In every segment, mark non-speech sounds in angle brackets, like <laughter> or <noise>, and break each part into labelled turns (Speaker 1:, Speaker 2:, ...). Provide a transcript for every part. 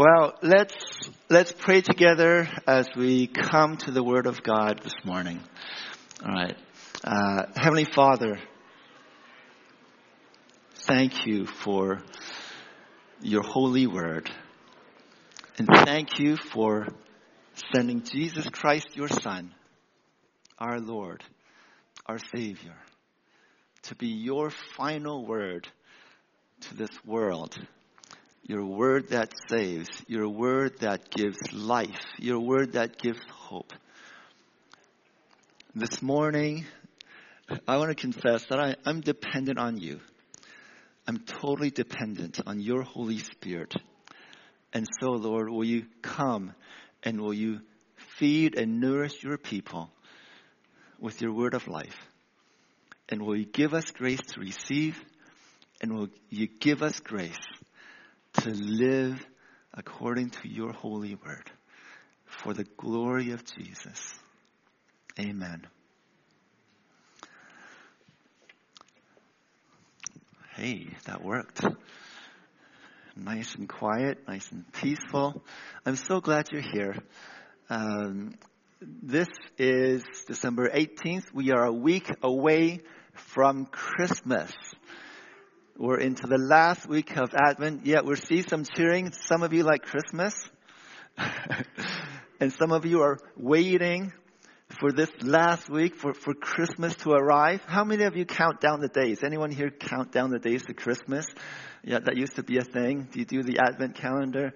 Speaker 1: Well, let's, let's pray together as we come to the Word of God this morning. All right. Uh, Heavenly Father, thank you for your holy word. And thank you for sending Jesus Christ, your Son, our Lord, our Savior, to be your final word to this world. Your word that saves, your word that gives life, your word that gives hope. This morning, I want to confess that I, I'm dependent on you. I'm totally dependent on your Holy Spirit. And so, Lord, will you come and will you feed and nourish your people with your word of life? And will you give us grace to receive? And will you give us grace to live according to your holy word for the glory of Jesus? Amen. Hey, that worked. Nice and quiet, nice and peaceful. I'm so glad you're here. Um, this is December 18th. We are a week away from Christmas. We're into the last week of Advent. Yeah, we see some cheering. Some of you like Christmas. <laughs> and some of you are waiting for this last week for, for Christmas to arrive. How many of you count down the days? Anyone here count down the days to Christmas? Yeah, that used to be a thing. Do you do the Advent calendar?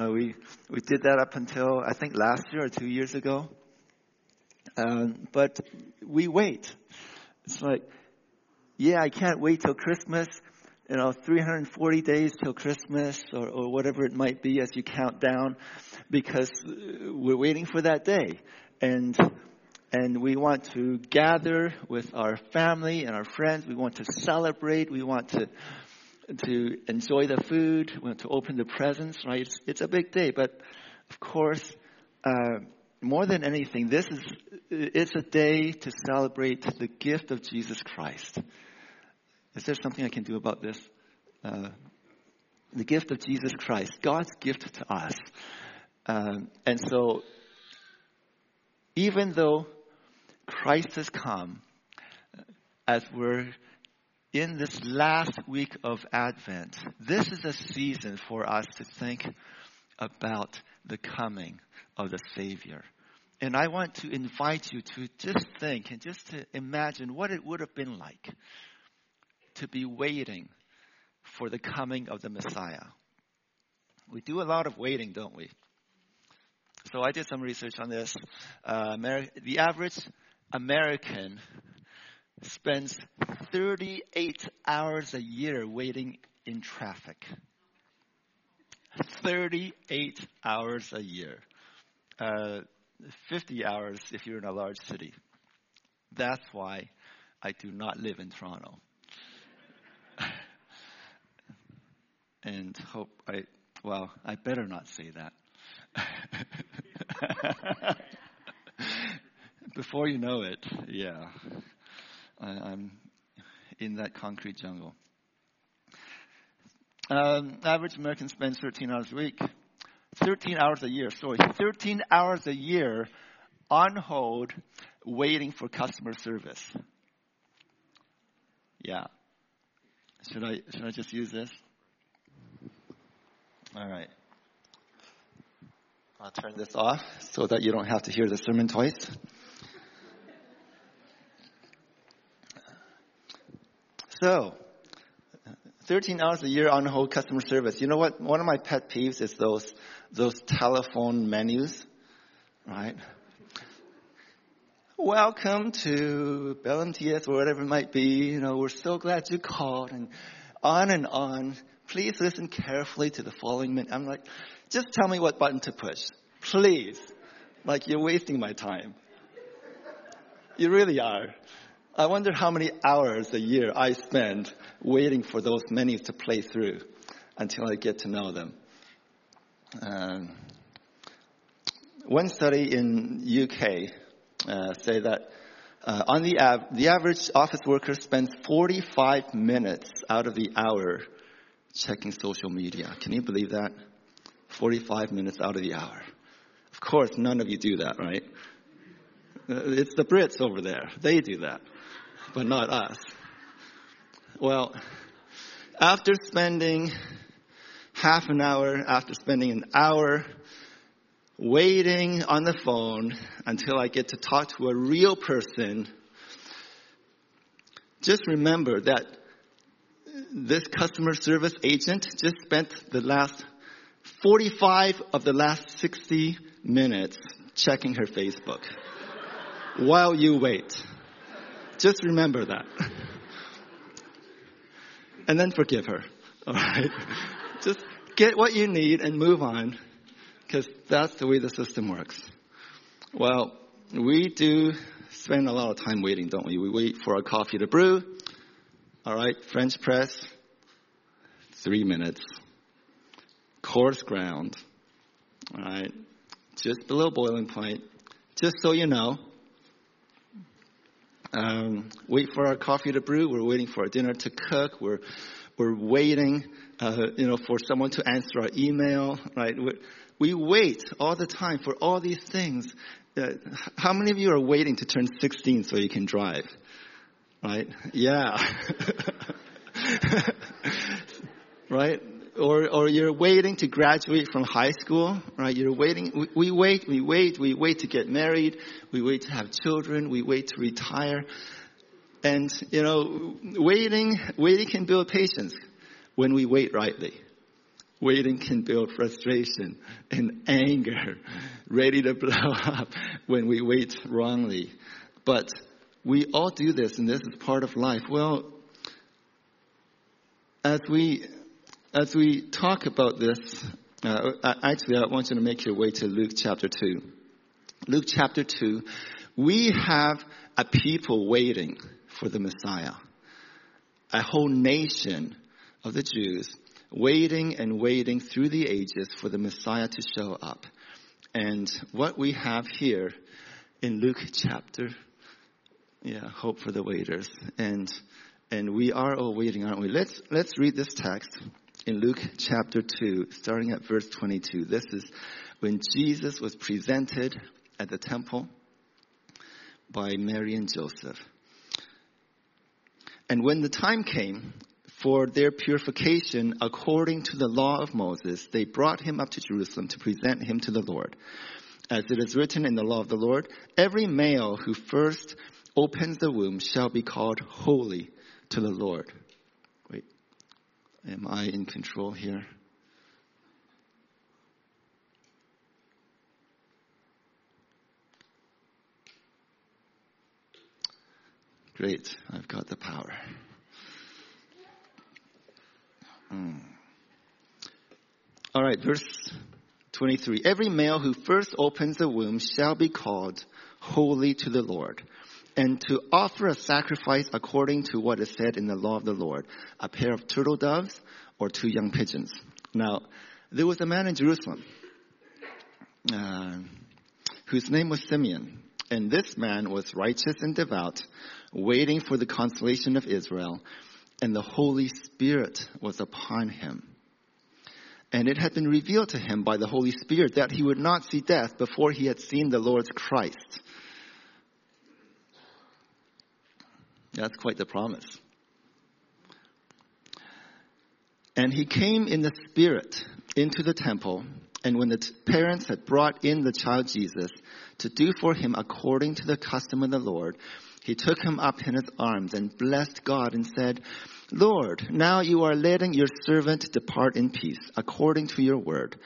Speaker 1: Uh, we we did that up until I think last year or two years ago. Um, but we wait. It's like, yeah, I can't wait till Christmas. You know, 340 days till Christmas or, or whatever it might be as you count down because we're waiting for that day. And and we want to gather with our family and our friends. We want to celebrate. We want to to enjoy the food. We want to open the presents. Right? It's, it's a big day, but of course, uh, more than anything, this is it's a day to celebrate the gift of Jesus Christ. Is there something I can do about this? Uh, the gift of Jesus Christ, God's gift to us. Um, and so, even though Christ has come as we're in this last week of Advent. This is a season for us to think about the coming of the Savior. And I want to invite you to just think and just to imagine what it would have been like to be waiting for the coming of the Messiah. We do a lot of waiting, don't we? So I did some research on this. Uh, the average American spends 38 hours a year waiting in traffic. 38 hours a year. Uh, 50 hours if you're in a large city. That's why I do not live in Toronto. And hope I, well, I better not say that. <laughs> before you know it, yeah, I, am in that concrete jungle. Um, average American spends 13 hours a week, 13 hours a year. Sorry, 13 hours a year on hold, waiting for customer service. Yeah. Should I should I just use this? All right. I'll turn this off so that you don't have to hear the sermon twice. So, 13 hours a year on hold customer service. You know what? One of my pet peeves is those, those telephone menus, right? Welcome to Bell MTS or whatever it might be. You know, we're so glad you called and on and on. Please listen carefully to the following minute. I'm like, just tell me what button to push. Please. Like you're wasting my time. You really are. I wonder how many hours a year I spend waiting for those menus to play through until I get to know them. Um, one study in UK uh, say that uh, on the av- the average office worker spends 45 minutes out of the hour checking social media. Can you believe that? 45 minutes out of the hour. Of course, none of you do that, right? Uh, it's the Brits over there. They do that, but not us. Well, after spending half an hour, after spending an hour waiting on the phone until I get to talk to a real person, just remember that this customer service agent just spent the last 45 of the last 60 minutes checking her Facebook <laughs> while you wait. Just remember that. <laughs> And then forgive her. All right? <laughs> Just get what you need and move on because that's the way the system works. Well, we do spend a lot of time waiting, don't we? We wait for our coffee to brew. All right, French press, three minutes. Coarse ground. All right, just below boiling point. Just so you know, um, wait for our coffee to brew. We're waiting for our dinner to cook. We're we're waiting, uh, you know, for someone to answer our email. Right? we we wait all the time for all these things. Uh, how many of you are waiting to turn 16 so you can drive? Right? Yeah. <laughs> right? or, or you're waiting to graduate from high school, right? You're waiting, we, we, wait, we wait, we wait to get married, we wait to have children, we wait to retire. And, you know, waiting, waiting can build patience when we wait rightly. Waiting can build frustration and anger, ready to blow <laughs> up when we wait wrongly. But we all do this, and this is part of life. Well, as we as we talk about this, uh, actually, I want you to make your way to Luke chapter 2. Luke chapter 2, we have a people waiting for the Messiah. A whole nation of the Jews waiting and waiting through the ages for the Messiah to show up. And what we have here in Luke chapter, yeah, hope for the waiters. And, and we are all waiting, aren't we? Let's, let's read this text in Luke chapter 2, starting at verse 22. This is when Jesus was presented at the temple by Mary and Joseph. And when the time came for their purification according to the law of Moses, they brought him up to Jerusalem to present him to the Lord. As it is written in the law of the Lord, every male who first opens the womb shall be called holy to the Lord. Wait, am I in control here? Great, I've got the power. Mm. All right, verse 23. Every male who first opens the womb shall be called holy to the Lord and to offer a sacrifice according to what is said in the law of the Lord, a pair of turtle doves or two young pigeons. Now, there was a man in Jerusalem uh, whose name was Simeon, and this man was righteous and devout, waiting for the consolation of Israel, and the Holy Spirit was upon him. And it had been revealed to him by the Holy Spirit that he would not see death before he had seen the Lord's Christ. That's quite the promise. And he came in the Spirit into the temple. And when the parents had brought in the child Jesus to do for him according to the custom of the Lord, he took him up in his arms and blessed God and said, Lord, now you are letting your servant depart in peace according to your word.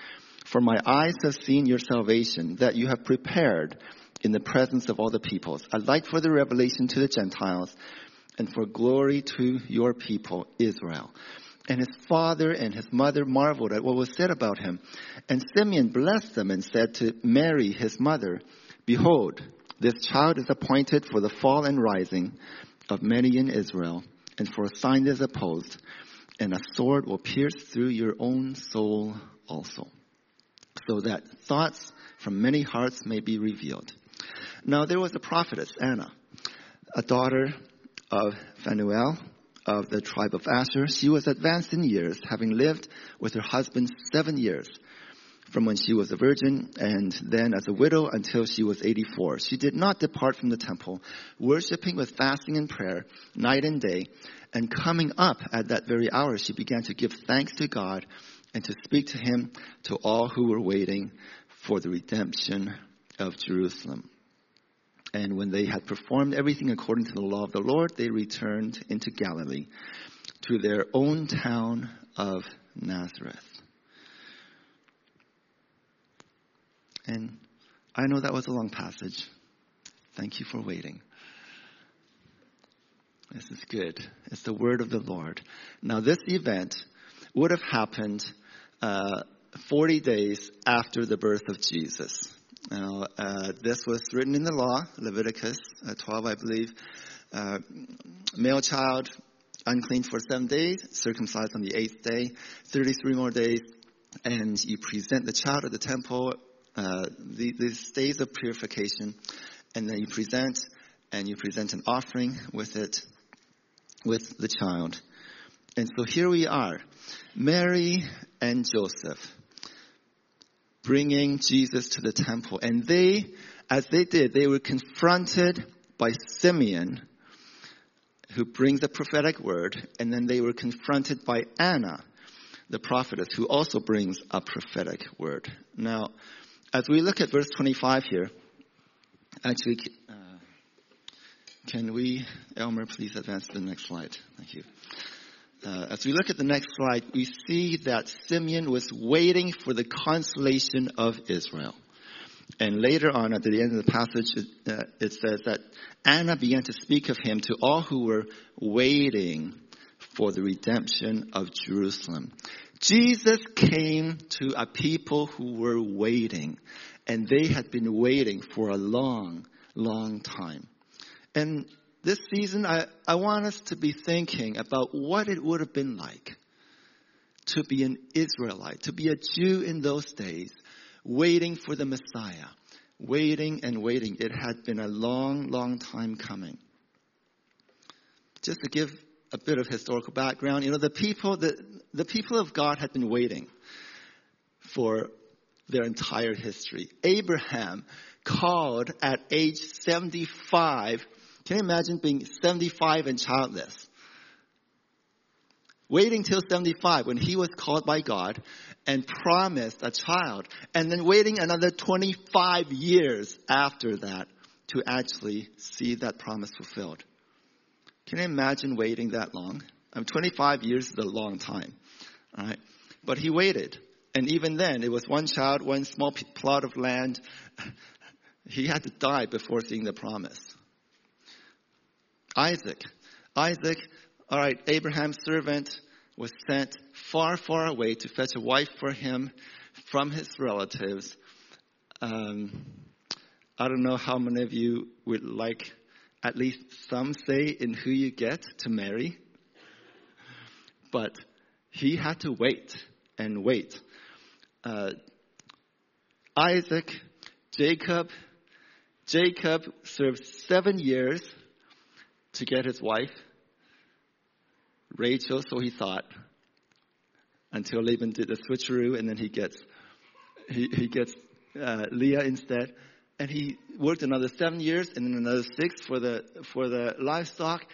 Speaker 1: For my eyes have seen your salvation that you have prepared in the presence of all the peoples, a light for the revelation to the Gentiles and for glory to your people, Israel. And his father and his mother marveled at what was said about him. And Simeon blessed them and said to Mary, his mother, Behold, this child is appointed for the fall and rising of many in Israel, and for a sign is opposed, and a sword will pierce through your own soul also, so that thoughts from many hearts may be revealed. Now there was a prophetess, Anna, a daughter of Phanuel of the tribe of Asher. She was advanced in years, having lived with her husband seven years, from when she was a virgin and then as a widow until she was 84. She did not depart from the temple, worshiping with fasting and prayer night and day. And coming up at that very hour, she began to give thanks to God and to speak to him to all who were waiting for the redemption of Jerusalem. And when they had performed everything according to the law of the Lord, they returned into Galilee to their own town of Nazareth. And I know that was a long passage. Thank you for waiting. This is good. It's the word of the Lord. Now, this event would have happened uh, 40 days after the birth of Jesus. Now, uh, this was written in the law, Leviticus uh, 12, I believe. Uh, male child, unclean for seven days, circumcised on the eighth day, 33 more days, and you present the child at the temple, uh, the, these days of purification, and then you present, and you present an offering with it, with the child. And so here we are, Mary and Joseph bringing Jesus to the temple. And they, as they did, they were confronted by Simeon, who brings a prophetic word, and then they were confronted by Anna, the prophetess, who also brings a prophetic word. Now, as we look at verse 25 here, actually, uh, can we, Elmer, please advance to the next slide? Thank you. Uh, as we look at the next slide, we see that Simeon was waiting for the consolation of Israel. And later on, at the end of the passage, it, uh, it says that Anna began to speak of him to all who were waiting for the redemption of Jerusalem. Jesus came to a people who were waiting, and they had been waiting for a long, long time. And this season, I, I want us to be thinking about what it would have been like to be an Israelite, to be a Jew in those days, waiting for the Messiah, waiting and waiting. It had been a long, long time coming. Just to give a bit of historical background, you know, the people, the, the people of God had been waiting for their entire history. Abraham called at age 75 can you imagine being 75 and childless? Waiting till 75 when he was called by God and promised a child, and then waiting another 25 years after that to actually see that promise fulfilled. Can you imagine waiting that long? I mean, 25 years is a long time, right? But he waited. And even then, it was one child, one small plot of land. <laughs> He had to die before seeing the promise. Isaac. Isaac, all right, Abraham's servant was sent far, far away to fetch a wife for him from his relatives. Um, I don't know how many of you would like at least some say in who you get to marry, but he had to wait and wait. Uh, Isaac, Jacob, Jacob served seven years to get his wife, Rachel, so he thought, until Laban did the switcheroo, and then he gets he, he gets uh, Leah instead, and he worked another seven years, and then another six for the for the livestock.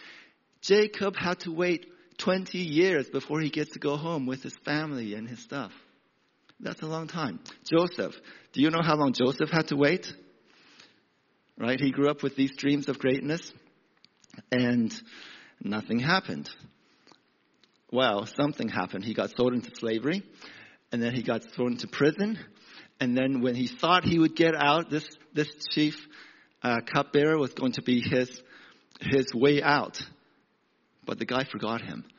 Speaker 1: Jacob had to wait 20 years before he gets to go home with his family and his stuff. That's a long time. Joseph, do you know how long Joseph had to wait? Right? He grew up with these dreams of greatness and nothing happened. Well, something happened. He got sold into slavery, and then he got thrown into prison. And then when he thought he would get out, this, this chief uh, cupbearer was going to be his, his way out. But the guy forgot him. <laughs>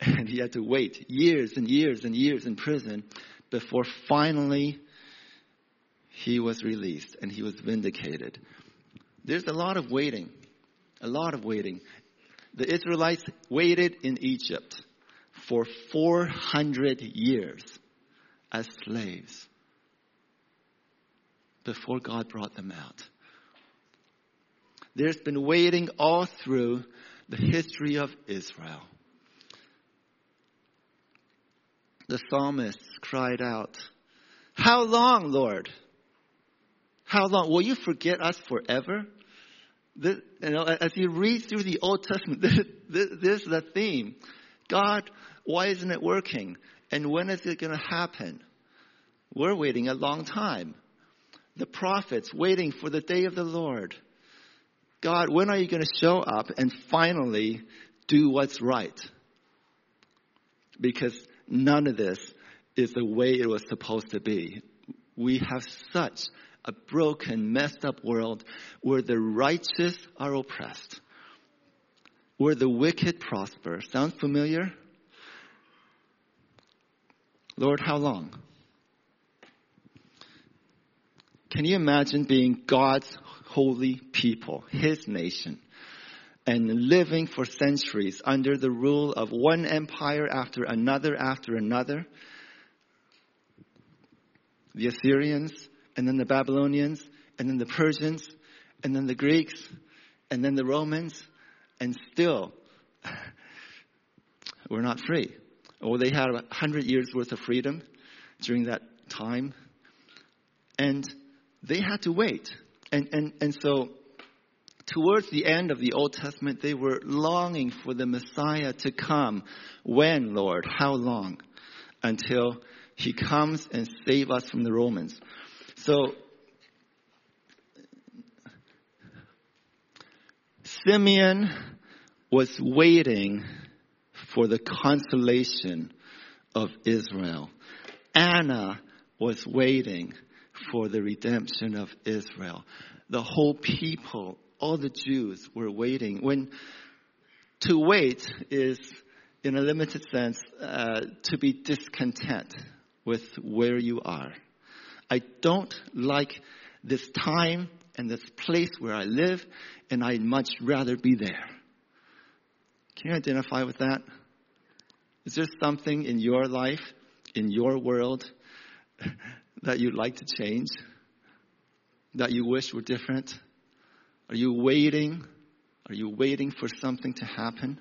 Speaker 1: And he had to wait years and years and years in prison before finally he was released and he was vindicated. There's a lot of waiting a lot of waiting. The Israelites waited in Egypt for 400 years as slaves before God brought them out. There's been waiting all through the history of Israel. The psalmists cried out How long, Lord? How long? Will you forget us forever? This, you know, as you read through the Old Testament, <laughs> this, this, this is the theme. God, why isn't it working? And when is it going to happen? We're waiting a long time. The prophets waiting for the day of the Lord. God, when are you going to show up and finally do what's right? Because none of this is the way it was supposed to be. We have such a broken, messed up world where the righteous are oppressed, where the wicked prosper. Sound familiar? Lord, how long? Can you imagine being God's holy people, His nation, and living for centuries under the rule of one empire after another after another? The Assyrians, and then the Babylonians, and then the Persians, and then the Greeks, and then the Romans, and still <laughs> we're not free. Well, they had a hundred years worth of freedom during that time. And they had to wait. And, and, and so, towards the end of the Old Testament, they were longing for the Messiah to come. When, Lord? How long? Until he comes and save us from the Romans. So, Simeon was waiting for the consolation of Israel. Anna was waiting for the redemption of Israel. The whole people, all the Jews were waiting. When to wait is, in a limited sense, uh, to be discontent with where you are. I don't like this time and this place where I live, and I'd much rather be there. Can you identify with that? Is there something in your life, in your world, <laughs> that you'd like to change? That you wish were different? Are you waiting? Are you waiting for something to happen?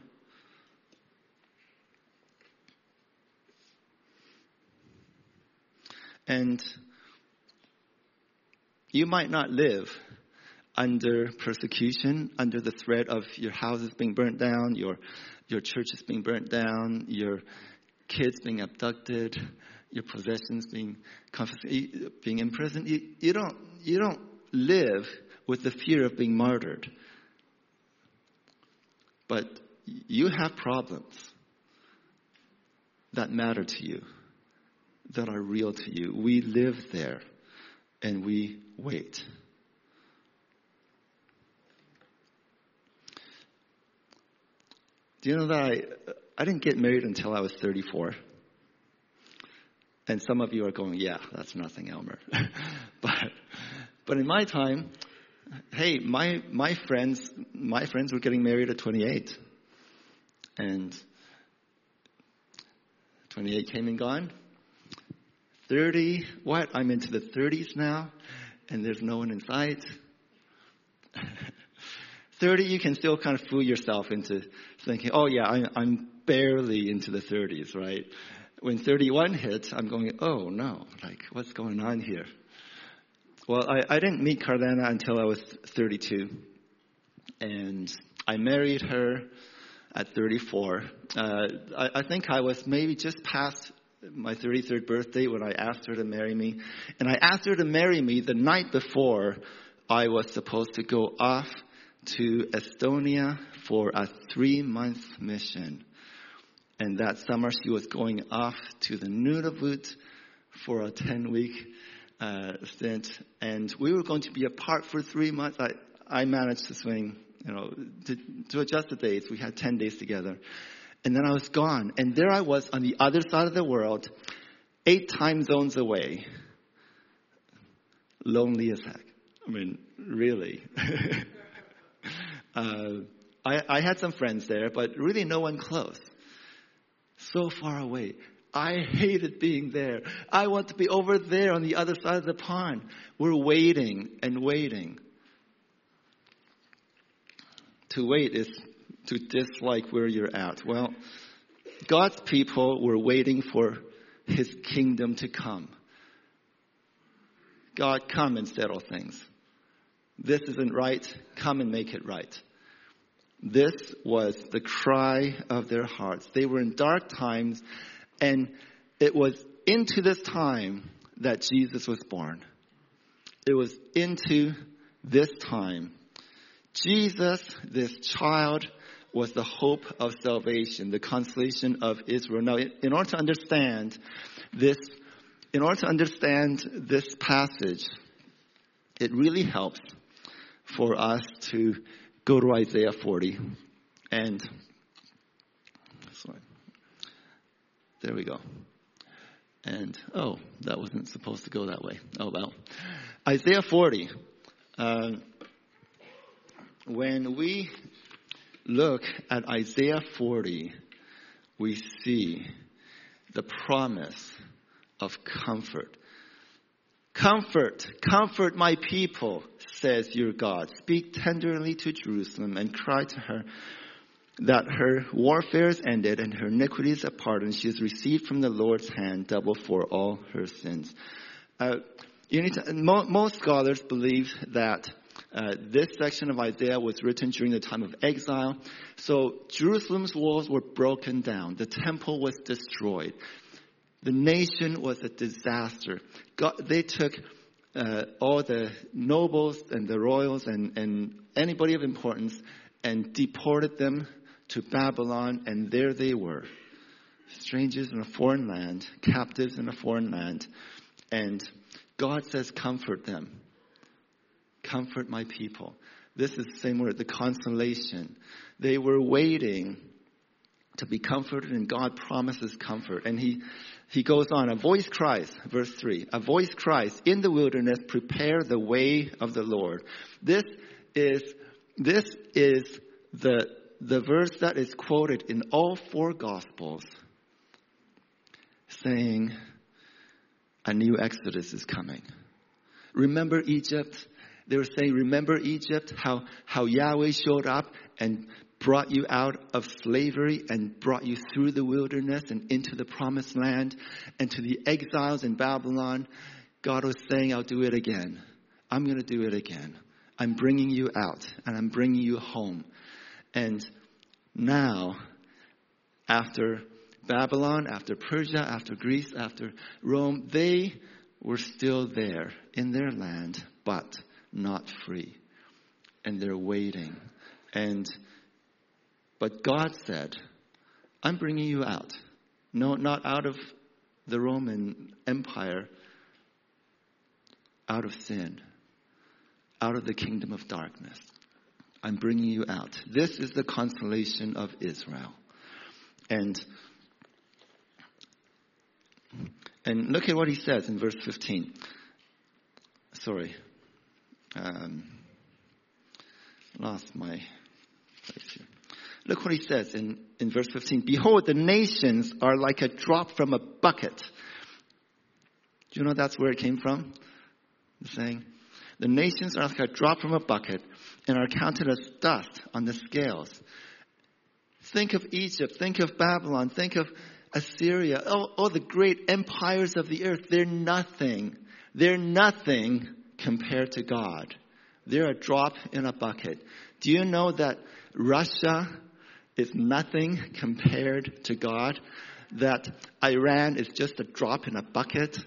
Speaker 1: And you might not live under persecution, under the threat of your houses being burnt down, your your church is being burnt down, your kids being abducted, your possessions being confiscated, being imprisoned. You, you don't you don't live with the fear of being martyred. But you have problems that matter to you, that are real to you. We live there and we wait. Do you know that I, uh, I didn't get married until I was 34? And some of you are going, yeah, that's nothing, Elmer. <laughs> but, but in my time, hey, my, my friends, my friends were getting married at 28. And 28 came and gone. 30, what? I'm into the 30s now, and there's no one in sight. <laughs> 30, you can still kind of fool yourself into thinking, oh yeah, I'm, I'm barely into the 30s, right? When 31 hits, I'm going, oh no, like what's going on here? Well, I, I didn't meet Carlana until I was 32. And I married her at 34. Uh, I, I think I was maybe just past my 33rd birthday when I asked her to marry me. And I asked her to marry me the night before I was supposed to go off to Estonia for a three month mission. And that summer she was going off to the Nunavut for a 10 week uh, stint. And we were going to be apart for three months. I, I managed to swing, you know, to, to adjust the dates. We had 10 days together. And then I was gone. And there I was on the other side of the world, eight time zones away. Lonely as heck. I mean, really. <laughs> Uh, I, I had some friends there, but really no one close. So far away. I hated being there. I want to be over there on the other side of the pond. We're waiting and waiting. To wait is to dislike where you're at. Well, God's people were waiting for His kingdom to come. God, come and settle things. This isn't right. Come and make it right. This was the cry of their hearts. They were in dark times, and it was into this time that Jesus was born. It was into this time. Jesus, this child, was the hope of salvation, the consolation of Israel. Now, in order to understand this, in order to understand this passage, it really helps for us to go to Isaiah 40 and sorry, there we go. And oh, that wasn't supposed to go that way. Oh well. Isaiah 40. Uh, when we look at Isaiah 40, we see the promise of comfort. Comfort, comfort my people, says your God. Speak tenderly to Jerusalem and cry to her that her warfare is ended and her iniquities are pardoned. She has received from the Lord's hand double for all her sins. Uh, to, most scholars believe that uh, this section of Isaiah was written during the time of exile. So Jerusalem's walls were broken down. The temple was destroyed. The nation was a disaster. God, they took uh, all the nobles and the royals and, and anybody of importance and deported them to Babylon, and there they were. Strangers in a foreign land, captives in a foreign land. And God says, Comfort them. Comfort my people. This is the same word, the consolation. They were waiting to be comforted, and God promises comfort. And He he goes on, a voice cries, verse 3, a voice cries, in the wilderness, prepare the way of the Lord. This is, this is the, the verse that is quoted in all four gospels saying, a new exodus is coming. Remember Egypt? They were saying, remember Egypt, how, how Yahweh showed up and brought you out of slavery and brought you through the wilderness and into the promised land and to the exiles in Babylon. God was saying, I'll do it again. I'm going to do it again. I'm bringing you out and I'm bringing you home. And now, after Babylon, after Persia, after Greece, after Rome, they were still there in their land, but not free. And they're waiting. And but God said, I'm bringing you out. No, not out of the Roman Empire, out of sin, out of the kingdom of darkness. I'm bringing you out. This is the consolation of Israel. And and look at what he says in verse 15. Sorry. Um, lost my. Look what he says in, in verse 15. Behold, the nations are like a drop from a bucket. Do you know that's where it came from? The saying. The nations are like a drop from a bucket and are counted as dust on the scales. Think of Egypt, think of Babylon, think of Assyria, all, all the great empires of the earth. They're nothing. They're nothing compared to God. They're a drop in a bucket. Do you know that Russia is nothing compared to God, that Iran is just a drop in a bucket,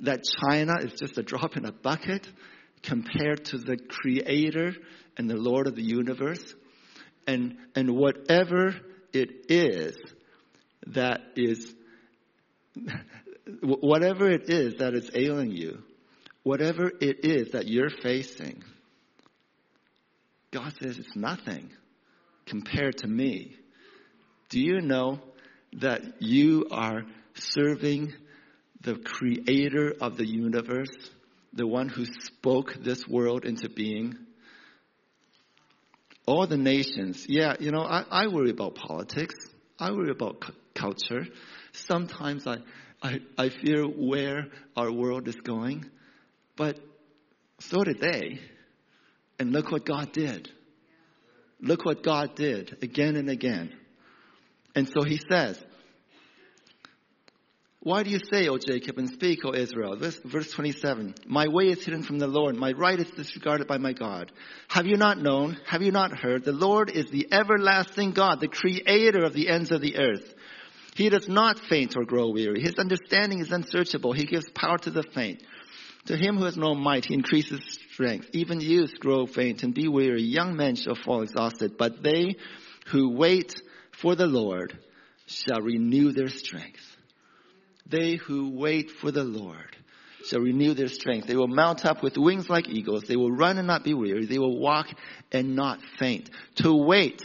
Speaker 1: that China is just a drop in a bucket compared to the creator and the Lord of the universe. And, and whatever it is that is, <laughs> whatever it is that is ailing you, whatever it is that you're facing, God says it's nothing compared to me. Do you know that you are serving the creator of the universe, the one who spoke this world into being? All the nations, yeah, you know, I, I worry about politics. I worry about cu- culture. Sometimes I, I, I fear where our world is going. But so did they. And look what God did. Look what God did again and again. And so he says, Why do you say, O Jacob, and speak, O Israel? This, verse 27. My way is hidden from the Lord. My right is disregarded by my God. Have you not known? Have you not heard? The Lord is the everlasting God, the creator of the ends of the earth. He does not faint or grow weary. His understanding is unsearchable. He gives power to the faint. To him who has no might, he increases strength. Even youths grow faint and be weary. Young men shall fall exhausted. But they who wait for the Lord shall renew their strength. They who wait for the Lord shall renew their strength. They will mount up with wings like eagles. They will run and not be weary. They will walk and not faint. To wait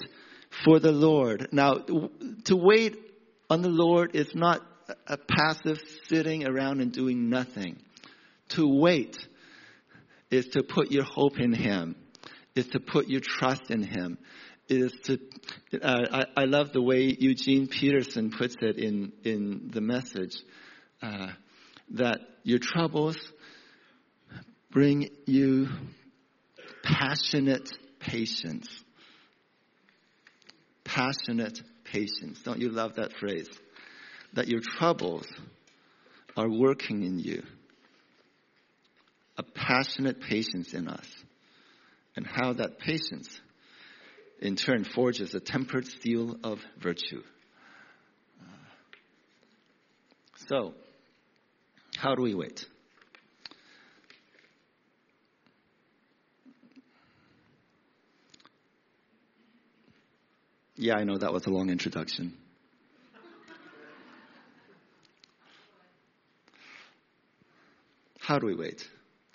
Speaker 1: for the Lord. Now, to wait on the Lord is not a passive sitting around and doing nothing. To wait is to put your hope in Him, is to put your trust in Him, is to, uh, I, I, love the way Eugene Peterson puts it in, in the message, uh, that your troubles bring you passionate patience. Passionate patience. Don't you love that phrase? That your troubles are working in you. A passionate patience in us. And how that patience in turn forges a tempered steel of virtue. So, how do we wait? Yeah, I know that was a long introduction. How do we wait?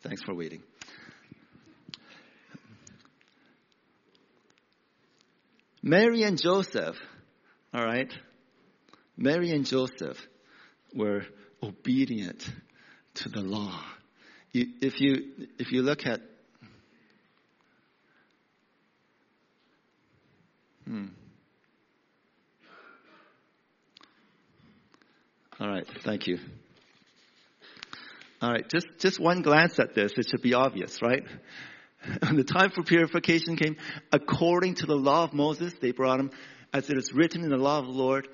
Speaker 1: Thanks for waiting. Mary and Joseph, all right? Mary and Joseph were obedient to the law. If you, if you look at, hmm. All right, thank you. All right, just, just one glance at this, it should be obvious, right? When <laughs> the time for purification came, according to the law of Moses, they brought him, as it is written in the law of the Lord,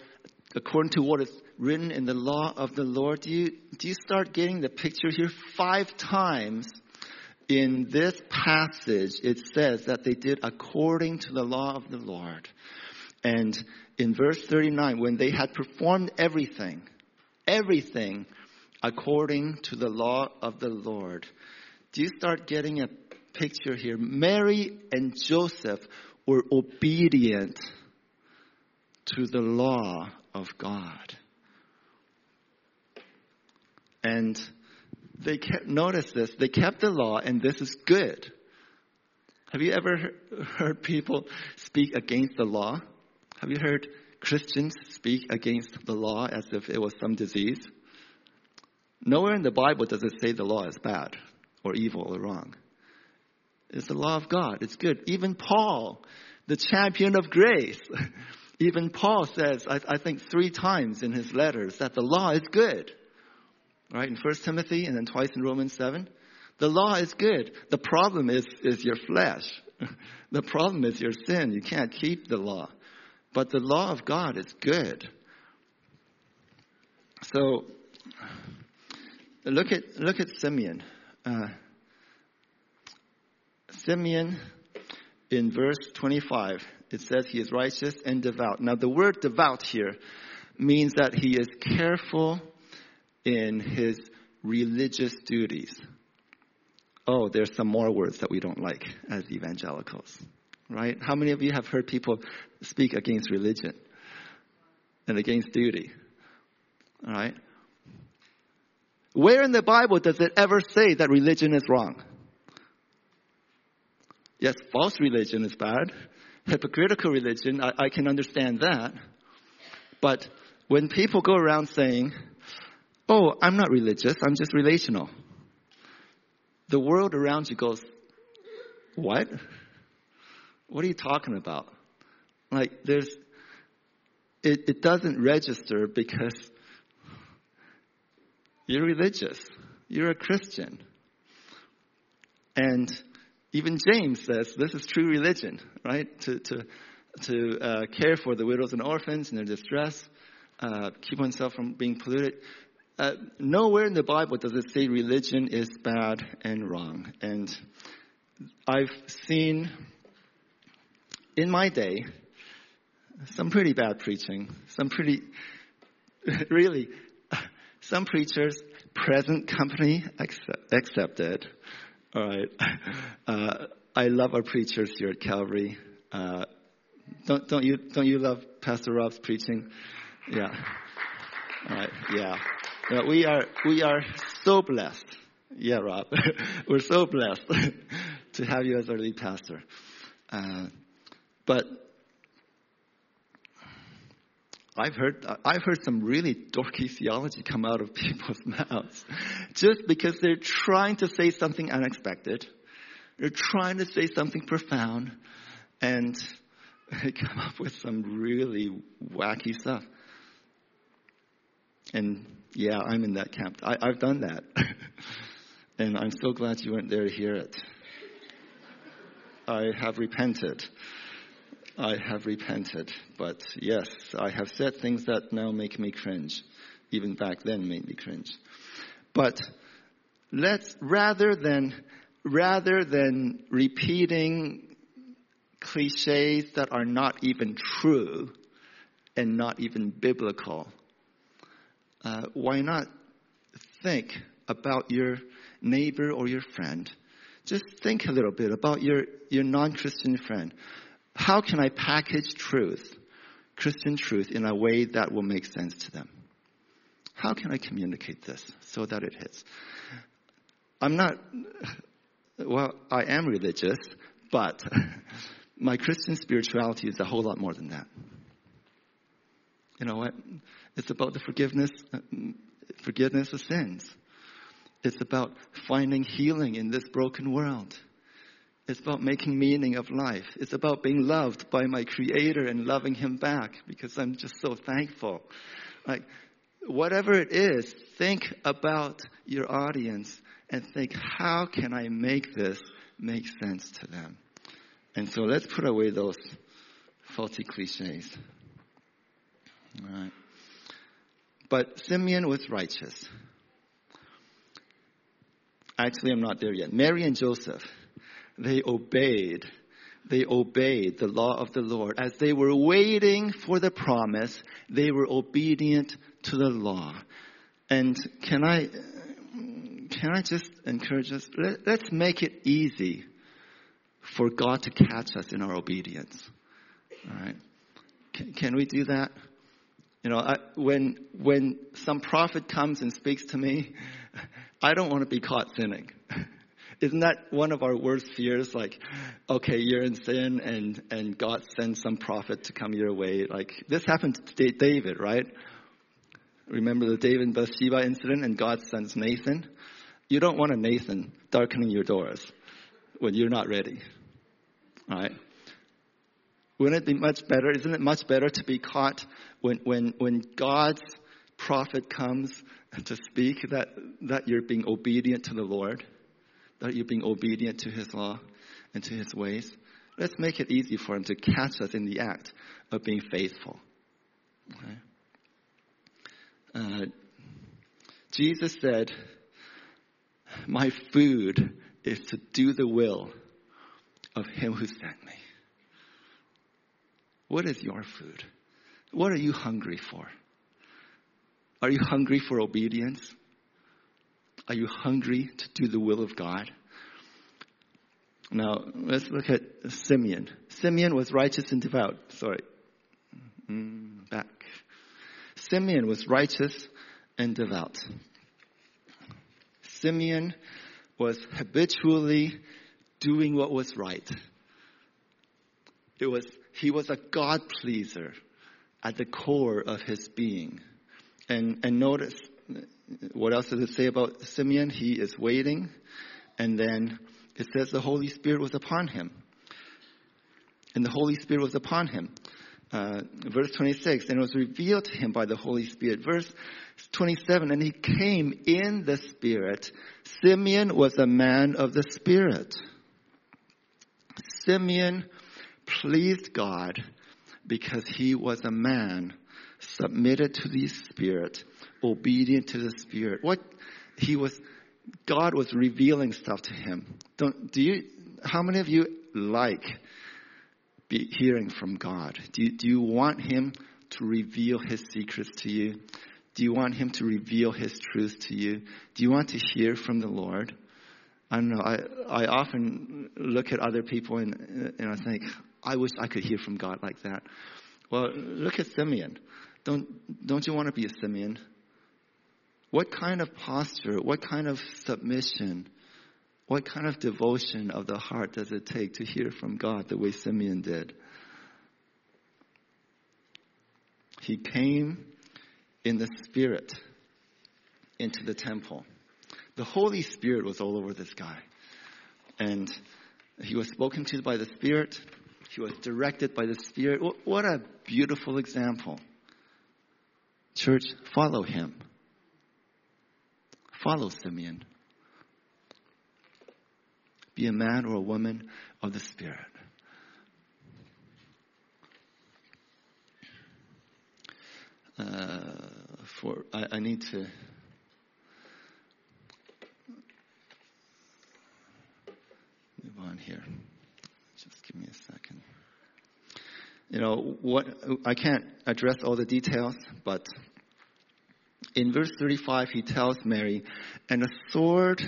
Speaker 1: according to what is written in the law of the Lord. Do you, do you start getting the picture here? Five times in this passage, it says that they did according to the law of the Lord. And in verse 39, when they had performed everything, everything according to the law of the Lord, do you start getting a picture here. Mary and Joseph were obedient to the law of God. And they kept, notice this, they kept the law and this is good. Have you ever heard people speak against the law? Have you heard Christians speak against the law as if it was some disease? Nowhere in the Bible does it say the law is bad or evil or wrong. It's the law of God. It's good. Even Paul, the champion of grace, <laughs> even Paul says, I, I, think three times in his letters, that the law is good. Right? In 1 Timothy and then twice in Romans 7. The law is good. The problem is, is your flesh. <laughs> the problem is your sin. You can't keep the law. But the law of God is good. So, look at, look at Simeon. Uh, Simeon, in verse 25, it says he is righteous and devout. Now, the word devout here means that he is careful in his religious duties. Oh, there's some more words that we don't like as evangelicals, right? How many of you have heard people speak against religion and against duty? All right? Where in the Bible does it ever say that religion is wrong? Yes, false religion is bad. Hypocritical religion, I, I can understand that. But when people go around saying, oh, I'm not religious, I'm just relational, the world around you goes, what? What are you talking about? Like, there's, it, it doesn't register because you're religious. You're a Christian. And even James says this is true religion, right? To, to, to uh, care for the widows and orphans in their distress, uh, keep oneself from being polluted. uh, nowhere in the Bible does it say religion is bad and wrong. And I've seen in my day some pretty bad preaching, some pretty, <laughs> really, some preachers, present company accept, accepted. All right. <laughs> Uh, I love our preachers here at Calvary. Uh, don't, don't you, don't you love Pastor Rob's preaching? Yeah. All right. Yeah. yeah. We are, we are so blessed. Yeah, Rob. <laughs> We're so blessed <laughs> to have you as our lead pastor. Uh, but I've heard, I've heard some really dorky theology come out of <laughs> people's mouths just because they're trying to say something unexpected. They're trying to say something profound and they come up with some really wacky stuff. And yeah, I'm in that camp. I, have done that. <laughs> and I'm so glad you weren't there to hear it. I have repented. I have repented. But yes, I have said things that now make me cringe. Even back then made me cringe. But let's, rather than, rather than repeating cliches that are not even true and not even biblical, uh, why not think about your neighbor or your friend? Just think a little bit about your, your non-Christian friend. How can I package truth, Christian truth, in a way that will make sense to them? How can I communicate this so that it hits? I'm not, well, I am religious, but <laughs> my Christian spirituality is a whole lot more than that. You know what? It's about the forgiveness, forgiveness of sins. It's about finding healing in this broken world. It's about making meaning of life. It's about being loved by my creator and loving him back because I'm just so thankful. Like, whatever it is, think about your audience and think, how can I make this make sense to them? And so let's put away those faulty cliches. All right. But Simeon was righteous. Actually, I'm not there yet. Mary and Joseph they obeyed. They obeyed the law of the Lord. As they were waiting for the promise, they were obedient to the law. And can I, can I just encourage us? Let, us make it easy for God to catch us in our obedience. All right. Can, can we do that? You know, I, when, when some prophet comes and speaks to me, <laughs> I don't want to be caught sinning. Isn't that one of our worst fears? Like, okay, you're in sin and, and God sends some prophet to come your way. Like, this happened to David, right? Remember the David and Bathsheba incident and God sends Nathan? You don't want a Nathan darkening your doors when you're not ready. Right? Wouldn't it be much better? Isn't it much better to be caught when, when, when God's prophet comes to speak that, that you're being obedient to the Lord? That you're being obedient to His law and to His ways. Let's make it easy for Him to catch us in the act of being faithful. Okay? Uh, Jesus said, My food is to do the will of Him who sent me. What is your food? What are you hungry for? Are you hungry for obedience? Are you hungry to do the will of God? Now, let's look at Simeon. Simeon was righteous and devout. Sorry. Mm, back. Simeon was righteous and devout. Simeon was habitually doing what was right. It was, he was a God pleaser at the core of his being. And, and notice, what else does it say about Simeon? He is waiting, and then it says the Holy Spirit was upon him. And the Holy Spirit was upon him. Uh, verse 26, and it was revealed to him by the Holy Spirit. Verse 27, and he came in the Spirit. Simeon was a man of the Spirit. Simeon pleased God because he was a man submitted to the Spirit obedient to the Spirit. What he was, God was revealing stuff to him. Don't, do you, how many of you like be hearing from God? Do you, do you want him to reveal his secrets to you? Do you want him to reveal his truth to you? Do you want to hear from the Lord? I don't know. I, I often look at other people and, and I think, I wish I could hear from God like that. Well, look at Simeon. Don't, don't you want to be a Simeon? What kind of posture, what kind of submission, what kind of devotion of the heart does it take to hear from God the way Simeon did? He came in the Spirit into the temple. The Holy Spirit was all over this guy. And he was spoken to by the Spirit. He was directed by the Spirit. What a beautiful example. Church, follow him. Follow Simeon. Be a man or a woman of the Spirit. Uh, for I, I need to move on here. Just give me a second. You know what? I can't address all the details, but in verse 35, he tells Mary, "And a sword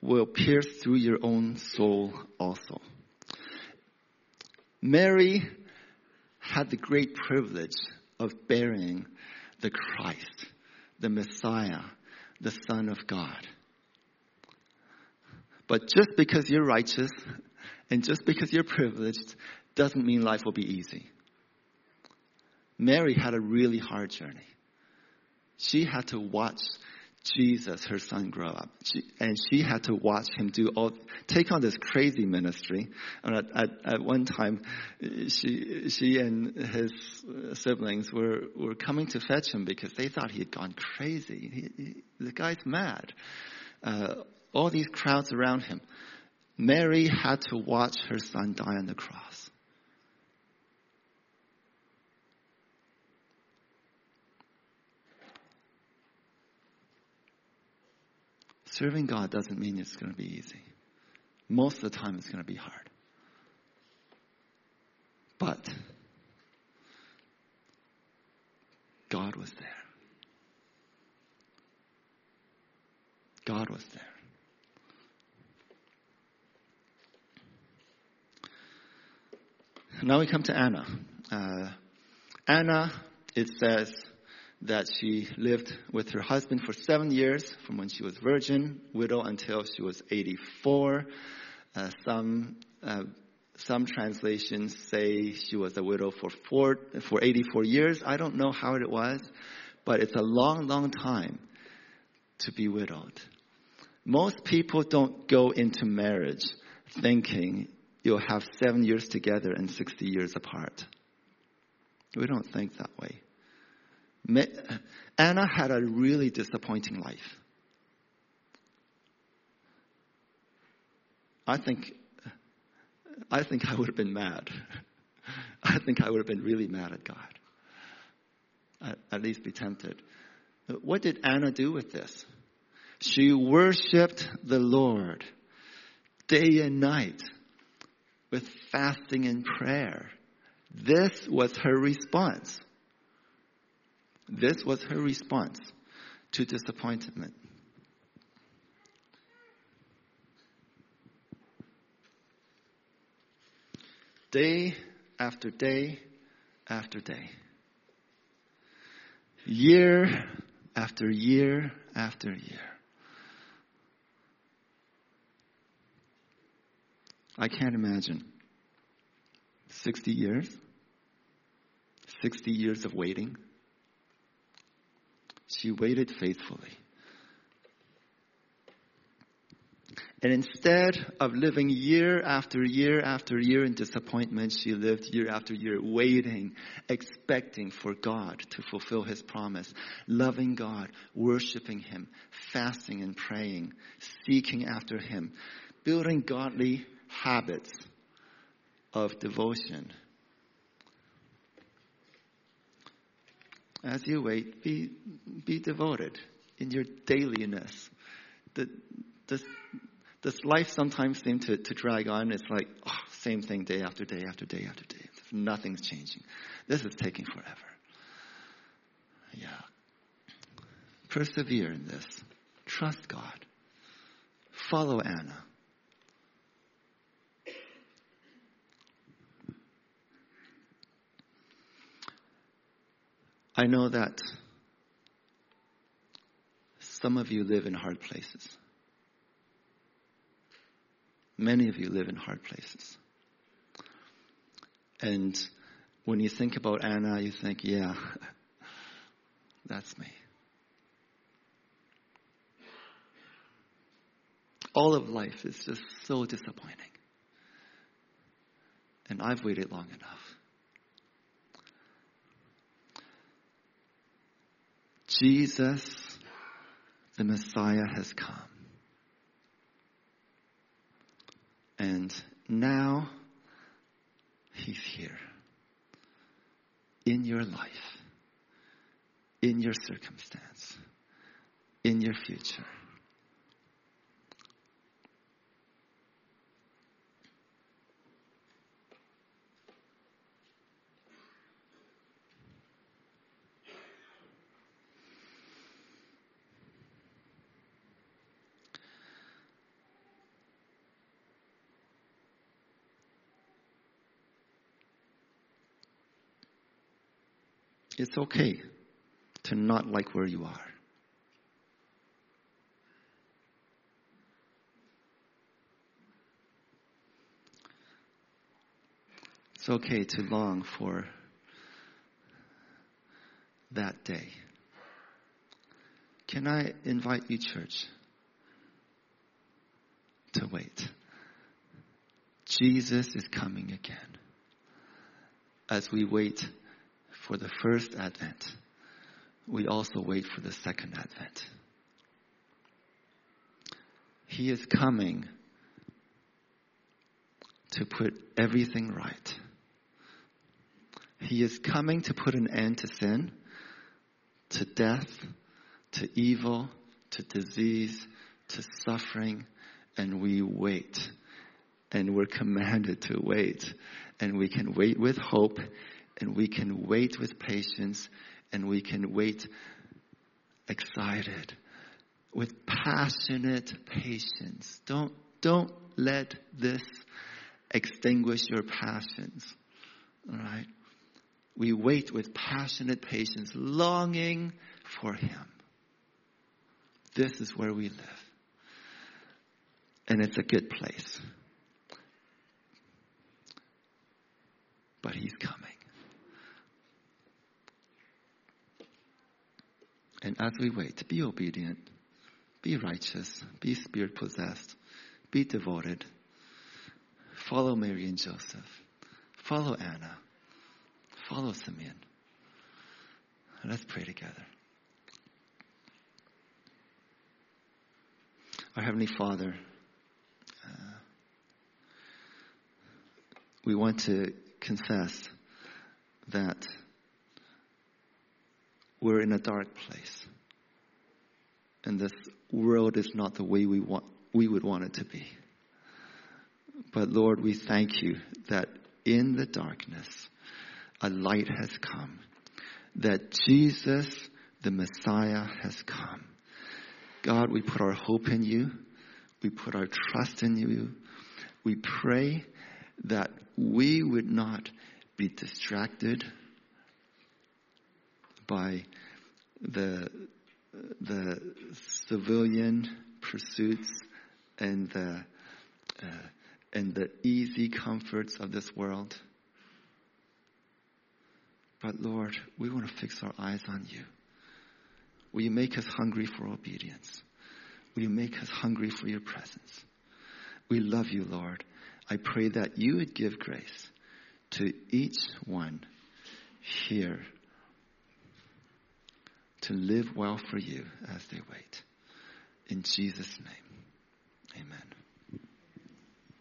Speaker 1: will pierce through your own soul also." Mary had the great privilege of bearing the Christ, the Messiah, the Son of God. But just because you're righteous and just because you're privileged doesn't mean life will be easy. Mary had a really hard journey. She had to watch Jesus, her son, grow up. She, and she had to watch him do all, take on this crazy ministry. And at, at, at one time, she, she and his siblings were, were coming to fetch him because they thought he had gone crazy. He, he, the guy's mad. Uh, all these crowds around him. Mary had to watch her son die on the cross. Serving God doesn't mean it's going to be easy. Most of the time, it's going to be hard. But God was there. God was there. Now we come to Anna. Uh, Anna, it says, that she lived with her husband for seven years, from when she was virgin, widow, until she was 84. Uh, some uh, some translations say she was a widow for four, for 84 years. I don't know how it was, but it's a long, long time to be widowed. Most people don't go into marriage thinking you'll have seven years together and 60 years apart. We don't think that way. Anna had a really disappointing life. I think, I think I would have been mad. I think I would have been really mad at God. At, least be tempted. What did Anna do with this? She worshiped the Lord day and night with fasting and prayer. This was her response. This was her response to disappointment. Day after day after day. Year after year after year. I can't imagine. 60 years? 60 years of waiting? She waited faithfully. And instead of living year after year after year in disappointment, she lived year after year waiting, expecting for God to fulfill His promise, loving God, worshiping Him, fasting and praying, seeking after Him, building godly habits of devotion As you wait, be, be devoted in your dailiness. The, this, does life sometimes seem to, to drag on? It's like, oh, same thing day after day after day after day. Nothing's changing. This is taking forever. Yeah. Persevere in this. Trust God. Follow Anna. I know that some of you live in hard places. Many of you live in hard places. And when you think about Anna, you think, yeah, <laughs> that's me. All of life is just so disappointing. And I've waited long enough. Jesus, the Messiah, has come. And now he's here in your life, in your circumstance, in your future. It's okay to not like where you are. It's okay to long for that day. Can I invite you, church, to wait? Jesus is coming again. As we wait for the first advent, we also wait for the second advent. He is coming to put everything right. He is coming to put an end to sin, to death, to evil, to disease, to suffering, and we wait. And we're commanded to wait. And we can wait with hope and we can wait with patience and we can wait excited with passionate patience. Don't, don't let this extinguish your passions. All right? We wait with passionate patience, longing for Him. This is where we live. And it's a good place. But He's coming. And as we wait, be obedient, be righteous, be spirit possessed, be devoted. Follow Mary and Joseph. Follow Anna. Follow Simeon. Let's pray together. Our Heavenly Father, uh, we want to confess that we're in a dark place. And this world is not the way we want, we would want it to be. But Lord, we thank you that in the darkness, a light has come. That Jesus, the Messiah, has come. God, we put our hope in you. We put our trust in you. We pray that we would not be distracted by the, the civilian pursuits and the, uh, and the easy comforts of this world. But Lord, we want to fix our eyes on you. Will you make us hungry for obedience? Will you make us hungry for your presence? We love you, Lord. I pray that you would give grace to each one here to live well for you as they wait. In Jesus' name, amen.